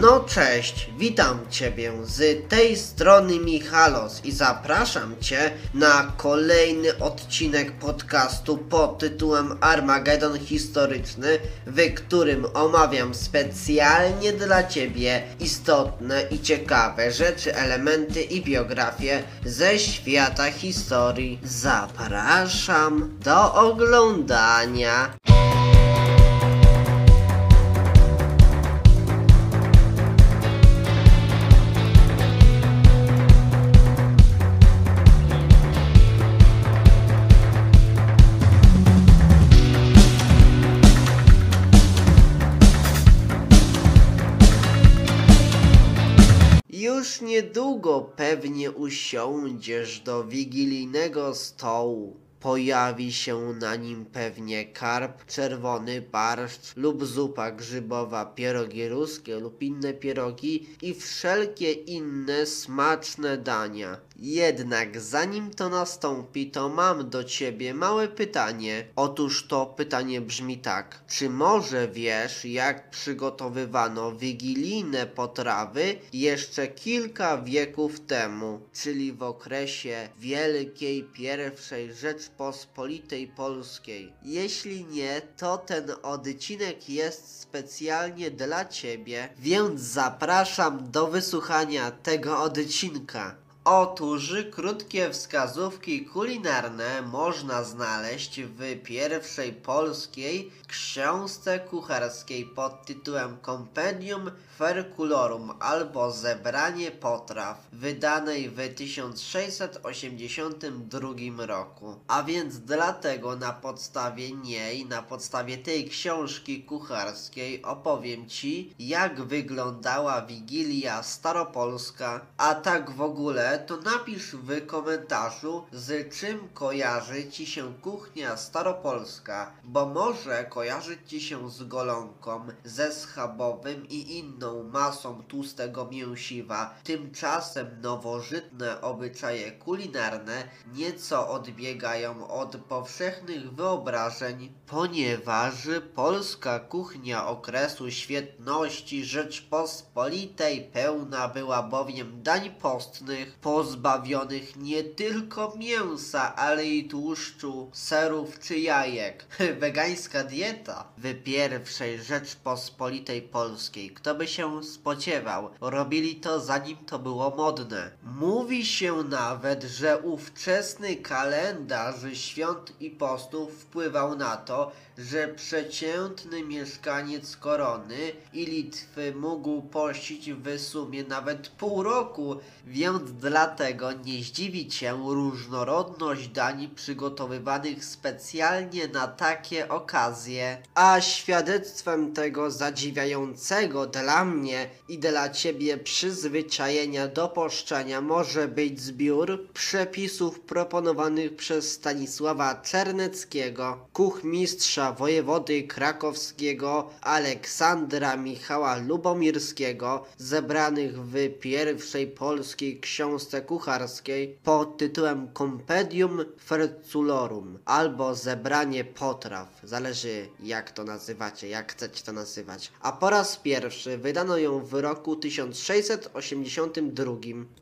No cześć, witam Ciebie z tej strony Michalos i zapraszam Cię na kolejny odcinek podcastu pod tytułem Armagedon Historyczny, w którym omawiam specjalnie dla Ciebie istotne i ciekawe rzeczy, elementy i biografie ze świata historii. Zapraszam do oglądania. Niedługo pewnie usiądziesz do wigilijnego stołu. Pojawi się na nim pewnie karp, czerwony barszcz lub zupa grzybowa, pierogi ruskie lub inne pierogi i wszelkie inne smaczne dania. Jednak zanim to nastąpi, to mam do ciebie małe pytanie. Otóż to pytanie brzmi tak. Czy może wiesz, jak przygotowywano wigilijne potrawy jeszcze kilka wieków temu, czyli w okresie Wielkiej Pierwszej Rzeczpospolitej Polskiej? Jeśli nie, to ten odcinek jest specjalnie dla ciebie, więc zapraszam do wysłuchania tego odcinka. Otóż krótkie wskazówki kulinarne można znaleźć w pierwszej polskiej książce kucharskiej pod tytułem Compendium Ferculorum albo Zebranie Potraw, wydanej w 1682 roku. A więc dlatego na podstawie niej, na podstawie tej książki kucharskiej opowiem Ci, jak wyglądała Wigilia Staropolska, a tak w ogóle to napisz w komentarzu, z czym kojarzy Ci się kuchnia staropolska, bo może kojarzyć Ci się z golonką, ze schabowym i inną masą tłustego mięsiwa. Tymczasem nowożytne obyczaje kulinarne nieco odbiegają od powszechnych wyobrażeń, ponieważ polska kuchnia okresu świetności Rzeczpospolitej pełna była bowiem dań postnych, pozbawionych nie tylko mięsa, ale i tłuszczu, serów czy jajek. Wegańska dieta w pierwszej Rzeczpospolitej Polskiej. Kto by się spodziewał? Robili to zanim to było modne. Mówi się nawet, że ówczesny kalendarz świąt i postów wpływał na to, że przeciętny mieszkaniec Korony i Litwy mógł pościć w sumie nawet pół roku, więc dlatego nie zdziwi cię różnorodność dań przygotowywanych specjalnie na takie okazje. A świadectwem tego zadziwiającego dla mnie i dla ciebie przyzwyczajenia do poszczenia może być zbiór przepisów proponowanych przez Stanisława Czerneckiego, kuchmistrza wojewody krakowskiego Aleksandra Michała Lubomirskiego, zebranych w pierwszej polskiej książce kucharskiej pod tytułem Compendium Ferculorum albo Zebranie Potraw. Zależy jak to nazywacie, jak chcecie to nazywać. A po raz pierwszy wydano ją w roku 1682.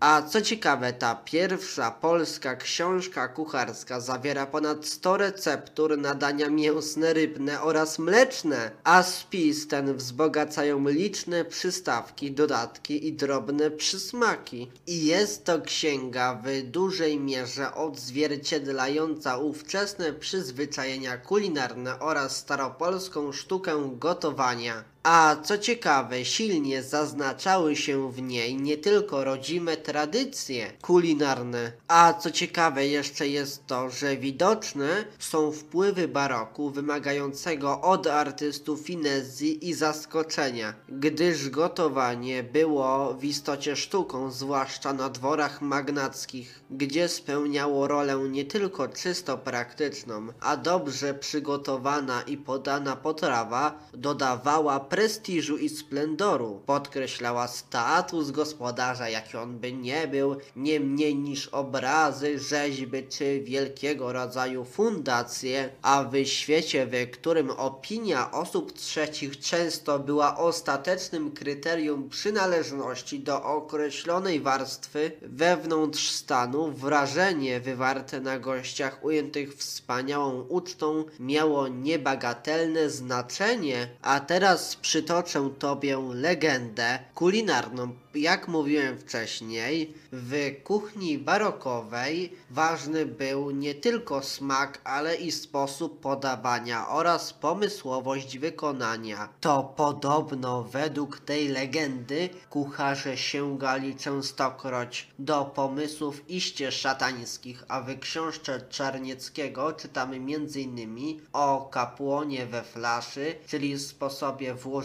A co ciekawe, ta pierwsza polska książka kucharska zawiera ponad 100 receptur na dania mięsne, rybne oraz mleczne, a spis ten wzbogacają liczne przystawki, dodatki i drobne przysmaki. I jest to księga w dużej mierze odzwierciedlająca ówczesne przyzwyczajenia kulinarne oraz staropolską sztukę gotowania. A co ciekawe, silnie zaznaczały się w niej nie tylko rodzime tradycje kulinarne, a co ciekawe jeszcze jest to, że widoczne są wpływy baroku wymagającego od artystów finezji i zaskoczenia, gdyż gotowanie było w istocie sztuką, zwłaszcza na dworach magnackich, gdzie spełniało rolę nie tylko czysto praktyczną, a dobrze przygotowana i podana potrawa dodawała prestiżu i splendoru. Podkreślała status gospodarza, jaki on by nie był, nie mniej niż obrazy, rzeźby czy wielkiego rodzaju fundacje, a w świecie, w którym opinia osób trzecich często była ostatecznym kryterium przynależności do określonej warstwy wewnątrz stanu, wrażenie wywarte na gościach ujętych wspaniałą ucztą miało niebagatelne znaczenie, a teraz przytoczę tobie legendę kulinarną. Jak mówiłem wcześniej, w kuchni barokowej ważny był nie tylko smak, ale i sposób podawania oraz pomysłowość wykonania. To podobno według tej legendy kucharze sięgali częstokroć do pomysłów iście szatańskich, a w książce Czarnieckiego czytamy m.in. o kapłonie we flaszy, czyli sposobie włożenia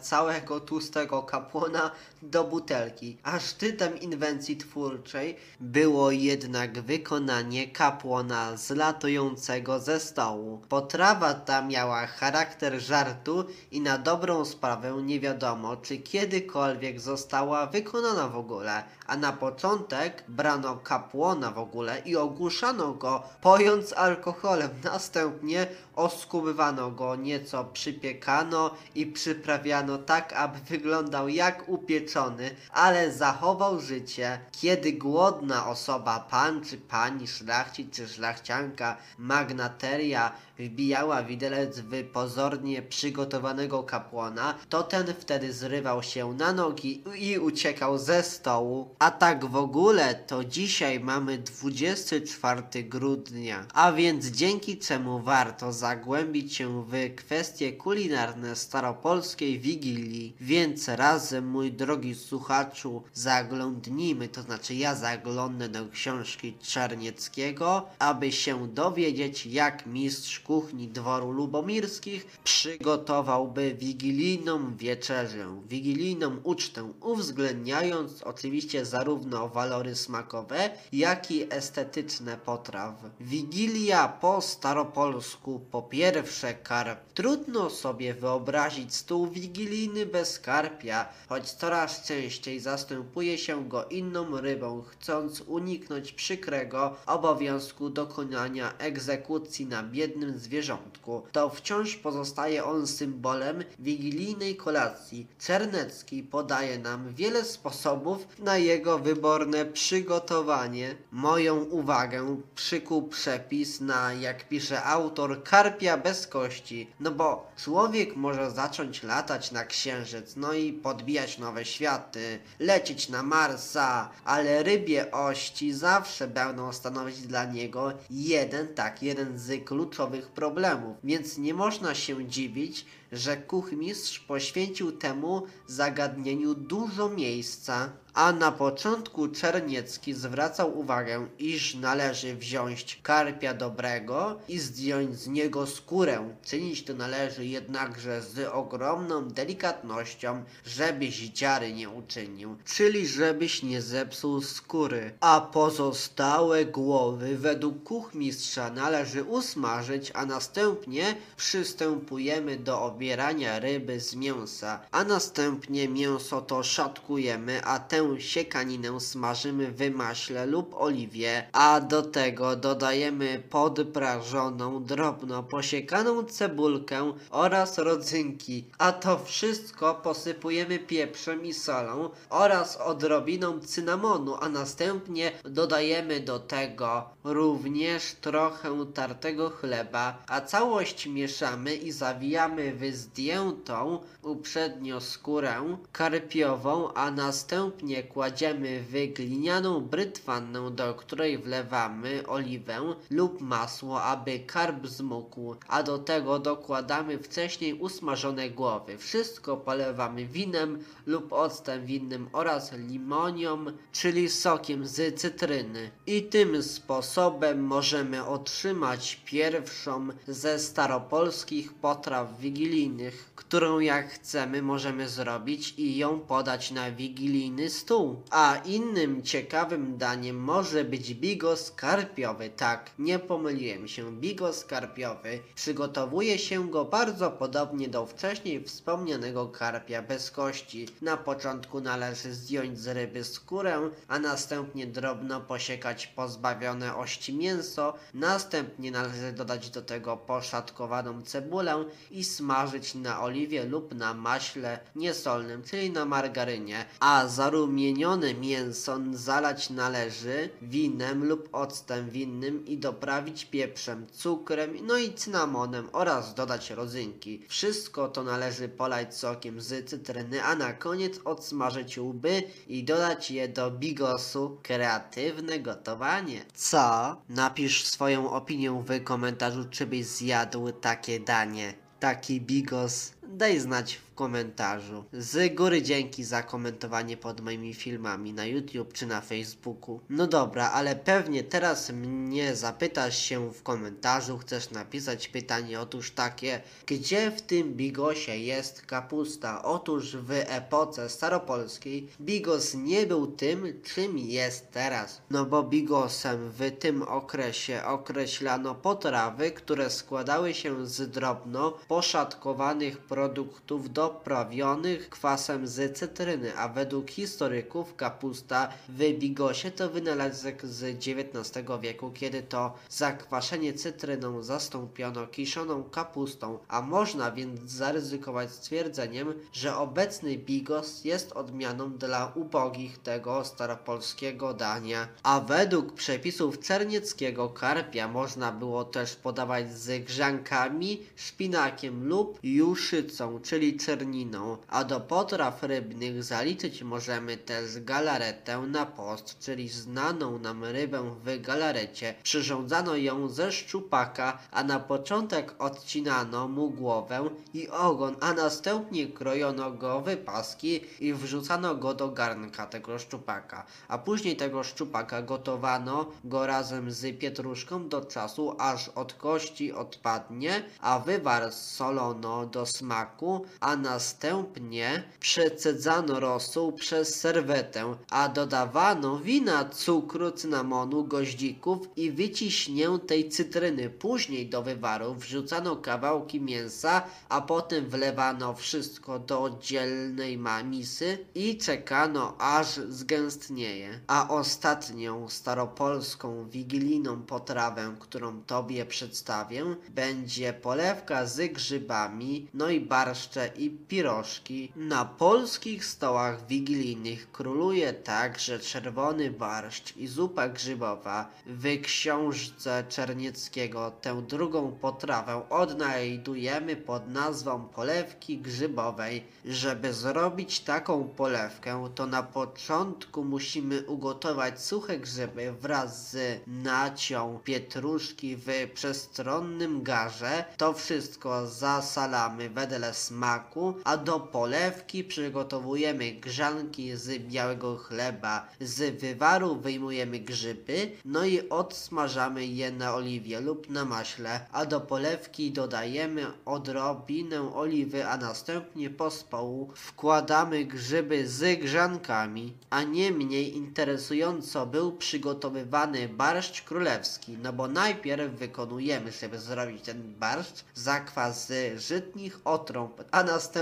całego tłustego kapłona do butelki. A szczytem inwencji twórczej było jednak wykonanie kapłana zlatującego ze stołu. Potrawa ta miała charakter żartu i na dobrą sprawę nie wiadomo, czy kiedykolwiek została wykonana w ogóle. A na początek brano kapłona w ogóle i ogłuszano go, pojąc alkoholem. Następnie oskubywano go, nieco przypiekano i przyprawiano tak, aby wyglądał jak upieczony, ale zachował życie. Kiedy głodna osoba, pan czy pani, szlachcic czy szlachcianka, magnateria, wbijała widelec w pozornie przygotowanego kapłana, to ten wtedy zrywał się na nogi i uciekał ze stołu. A tak w ogóle to dzisiaj mamy 24 grudnia, a więc dzięki czemu warto zagłębić się w kwestie kulinarne staropolskiej Wigilii. Więc razem, mój drogi słuchaczu, zaglądnijmy, to znaczy ja zaglądnę do książki Czarnieckiego, aby się dowiedzieć, jak mistrz kuchni dworu lubomirskich przygotowałby wigilijną wieczerzę, wigilijną ucztę, uwzględniając oczywiście zarówno walory smakowe, jak i estetyczne potraw. Wigilia po staropolsku po pierwsze karp. Trudno sobie wyobrazić stół wigilijny bez karpia, choć coraz częściej zastępuje się go inną rybą, chcąc uniknąć przykrego obowiązku dokonania egzekucji na biednym zwierzątku. To wciąż pozostaje on symbolem wigilijnej kolacji. Czernecki podaje nam wiele sposobów na jego wyborne przygotowanie. Moją uwagę przykuł przepis na, jak pisze autor, karpia bez kości. No bo człowiek może zacząć latać na księżyc, no i podbijać nowe światy, lecieć na Marsa, ale rybie ości zawsze będą stanowić dla niego jeden, tak, jeden z kluczowych problemów. Więc nie można się dziwić, że kuchmistrz poświęcił temu zagadnieniu dużo miejsca, a na początku Czerniecki zwracał uwagę, iż należy wziąć karpia dobrego i zdjąć z niego skórę. Czynić to należy jednakże z ogromną delikatnością, żebyś dziary nie uczynił, czyli żebyś nie zepsuł skóry. A pozostałe głowy według kuchmistrza należy usmażyć, a następnie przystępujemy do obierania ryby z mięsa, a następnie mięso to szatkujemy, a tę siekaninę smażymy w maśle lub oliwie, a do tego dodajemy podprażoną, drobno posiekaną cebulkę oraz rodzynki, a to wszystko posypujemy pieprzem i solą oraz odrobiną cynamonu, a następnie dodajemy do tego również trochę tartego chleba, a całość mieszamy i zawijamy w zdjętą uprzednio skórę karpiową, a następnie kładziemy w glinianą brytwannę, do której wlewamy oliwę lub masło, aby karp zmógł, a do tego dokładamy wcześniej usmażone głowy. Wszystko polewamy winem lub octem winnym oraz limonią, czyli sokiem z cytryny. I tym sposobem możemy otrzymać pierwszą ze staropolskich potraw wigilijnych, którą jak chcemy możemy zrobić i ją podać na wigilijny stół. A innym ciekawym daniem może być bigos karpiowy. Tak, nie pomyliłem się. Bigos karpiowy. Przygotowuje się go bardzo podobnie do wcześniej wspomnianego karpia bez kości. Na początku należy zdjąć z ryby skórę, a następnie drobno posiekać pozbawione ości mięso. Następnie należy dodać do tego poszatkowaną cebulę i smażyć na oliwie lub na maśle niesolnym, czyli na margarynie. A zarumienione mięso zalać należy winem lub octem winnym i doprawić pieprzem, cukrem, no i cynamonem oraz dodać rodzynki. Wszystko to należy polać sokiem z cytryny, a na koniec odsmażyć łby i dodać je do bigosu. Kreatywne gotowanie. Co? Napisz swoją opinię w komentarzu, czy byś zjadł takie danie. Taki bigos. Daj znać komentarzu. Z góry dzięki za komentowanie pod moimi filmami na YouTube czy na Facebooku. No dobra, ale pewnie teraz mnie zapytasz się w komentarzu, chcesz napisać pytanie, otóż takie, gdzie w tym bigosie jest kapusta? Otóż w epoce staropolskiej bigos nie był tym, czym jest teraz. No bo bigosem w tym okresie określano potrawy, które składały się z drobno poszatkowanych produktów doprawionych kwasem z cytryny, a według historyków kapusta w bigosie to wynalazek z XIX wieku, kiedy to zakwaszenie cytryną zastąpiono kiszoną kapustą, a można więc zaryzykować stwierdzeniem, że obecny bigos jest odmianą dla ubogich tego staropolskiego dania. A według przepisów czernieckiego karpia można było też podawać z grzankami, szpinakiem lub juszycą, czyli a do potraw rybnych zaliczyć możemy też galaretę na post, czyli znaną nam rybę w galarecie. Przyrządzano ją ze szczupaka, a na początek odcinano mu głowę i ogon, a następnie krojono go w paski i wrzucano go do garnka tego szczupaka, a później tego szczupaka gotowano go razem z pietruszką do czasu, aż od kości odpadnie, a wywar solono do smaku, a następnie przecedzano rosół przez serwetę, a dodawano wina, cukru, cynamonu, goździków i wyciśniętej cytryny. Później do wywaru wrzucano kawałki mięsa, a potem wlewano wszystko do oddzielnej misy i czekano aż zgęstnieje. A ostatnią staropolską wigilijną potrawę, którą Tobie przedstawię, będzie polewka z grzybami, no i barszcze i pirożki. Na polskich stołach wigilijnych króluje także czerwony barszcz i zupa grzybowa. W książce Czernieckiego tę drugą potrawę odnajdujemy pod nazwą polewki grzybowej. Żeby zrobić taką polewkę, to na początku musimy ugotować suche grzyby wraz z nacią pietruszki w przestronnym garze. To wszystko zasalamy wedle smaku, a do polewki przygotowujemy grzanki z białego chleba. Z wywaru wyjmujemy grzyby, no i odsmażamy je na oliwie lub na maśle, a do polewki dodajemy odrobinę oliwy, a następnie pospołu wkładamy grzyby z grzankami. A nie mniej interesująco był przygotowywany barszcz królewski, no bo najpierw wykonujemy, żeby zrobić ten barszcz, zakwas z żytnich otrąb, a następnie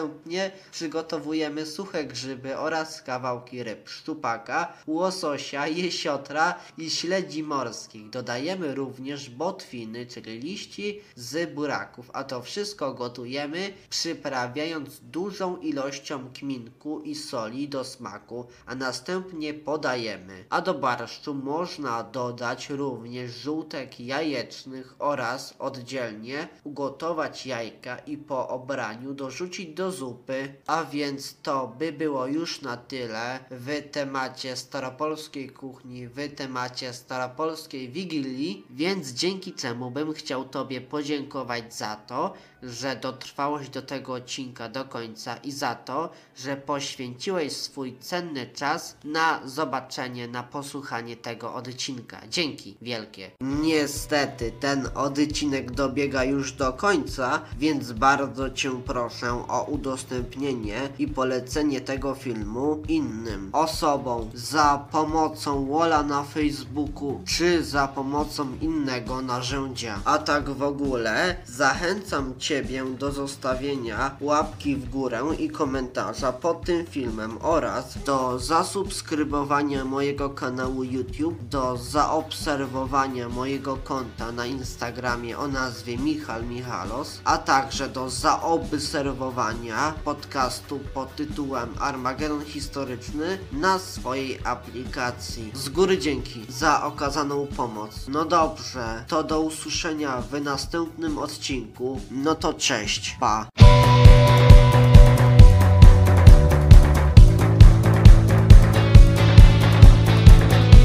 przygotowujemy suche grzyby oraz kawałki ryb, szczupaka, łososia, jesiotra i śledzi morskich. Dodajemy również botwiny, czyli liści z buraków, a to wszystko gotujemy, przyprawiając dużą ilością kminku i soli do smaku, a następnie podajemy. A do barszczu można dodać również żółtek jajecznych oraz oddzielnie ugotować jajka i po obraniu dorzucić do zupy. A więc to by było już na tyle w temacie staropolskiej kuchni, w temacie staropolskiej wigilii, więc dzięki czemu bym chciał Tobie podziękować za to, że dotrwałeś do tego odcinka do końca i za to, że poświęciłeś swój cenny czas na zobaczenie, na posłuchanie tego odcinka. Dzięki wielkie. Niestety, ten odcinek dobiega już do końca, więc bardzo Cię proszę o udostępnienie i polecenie tego filmu innym osobom za pomocą Wola na Facebooku czy za pomocą innego narzędzia. A tak w ogóle zachęcam Ciebie do zostawienia łapki w górę i komentarza pod tym filmem oraz do zasubskrybowania mojego kanału YouTube, do zaobserwowania mojego konta na Instagramie o nazwie Michal Michalos, a także do zaobserwowania podcastu pod tytułem Armagedon Historyczny na swojej aplikacji. Z góry dzięki za okazaną pomoc. No dobrze, to do usłyszenia w następnym odcinku. No to cześć, pa!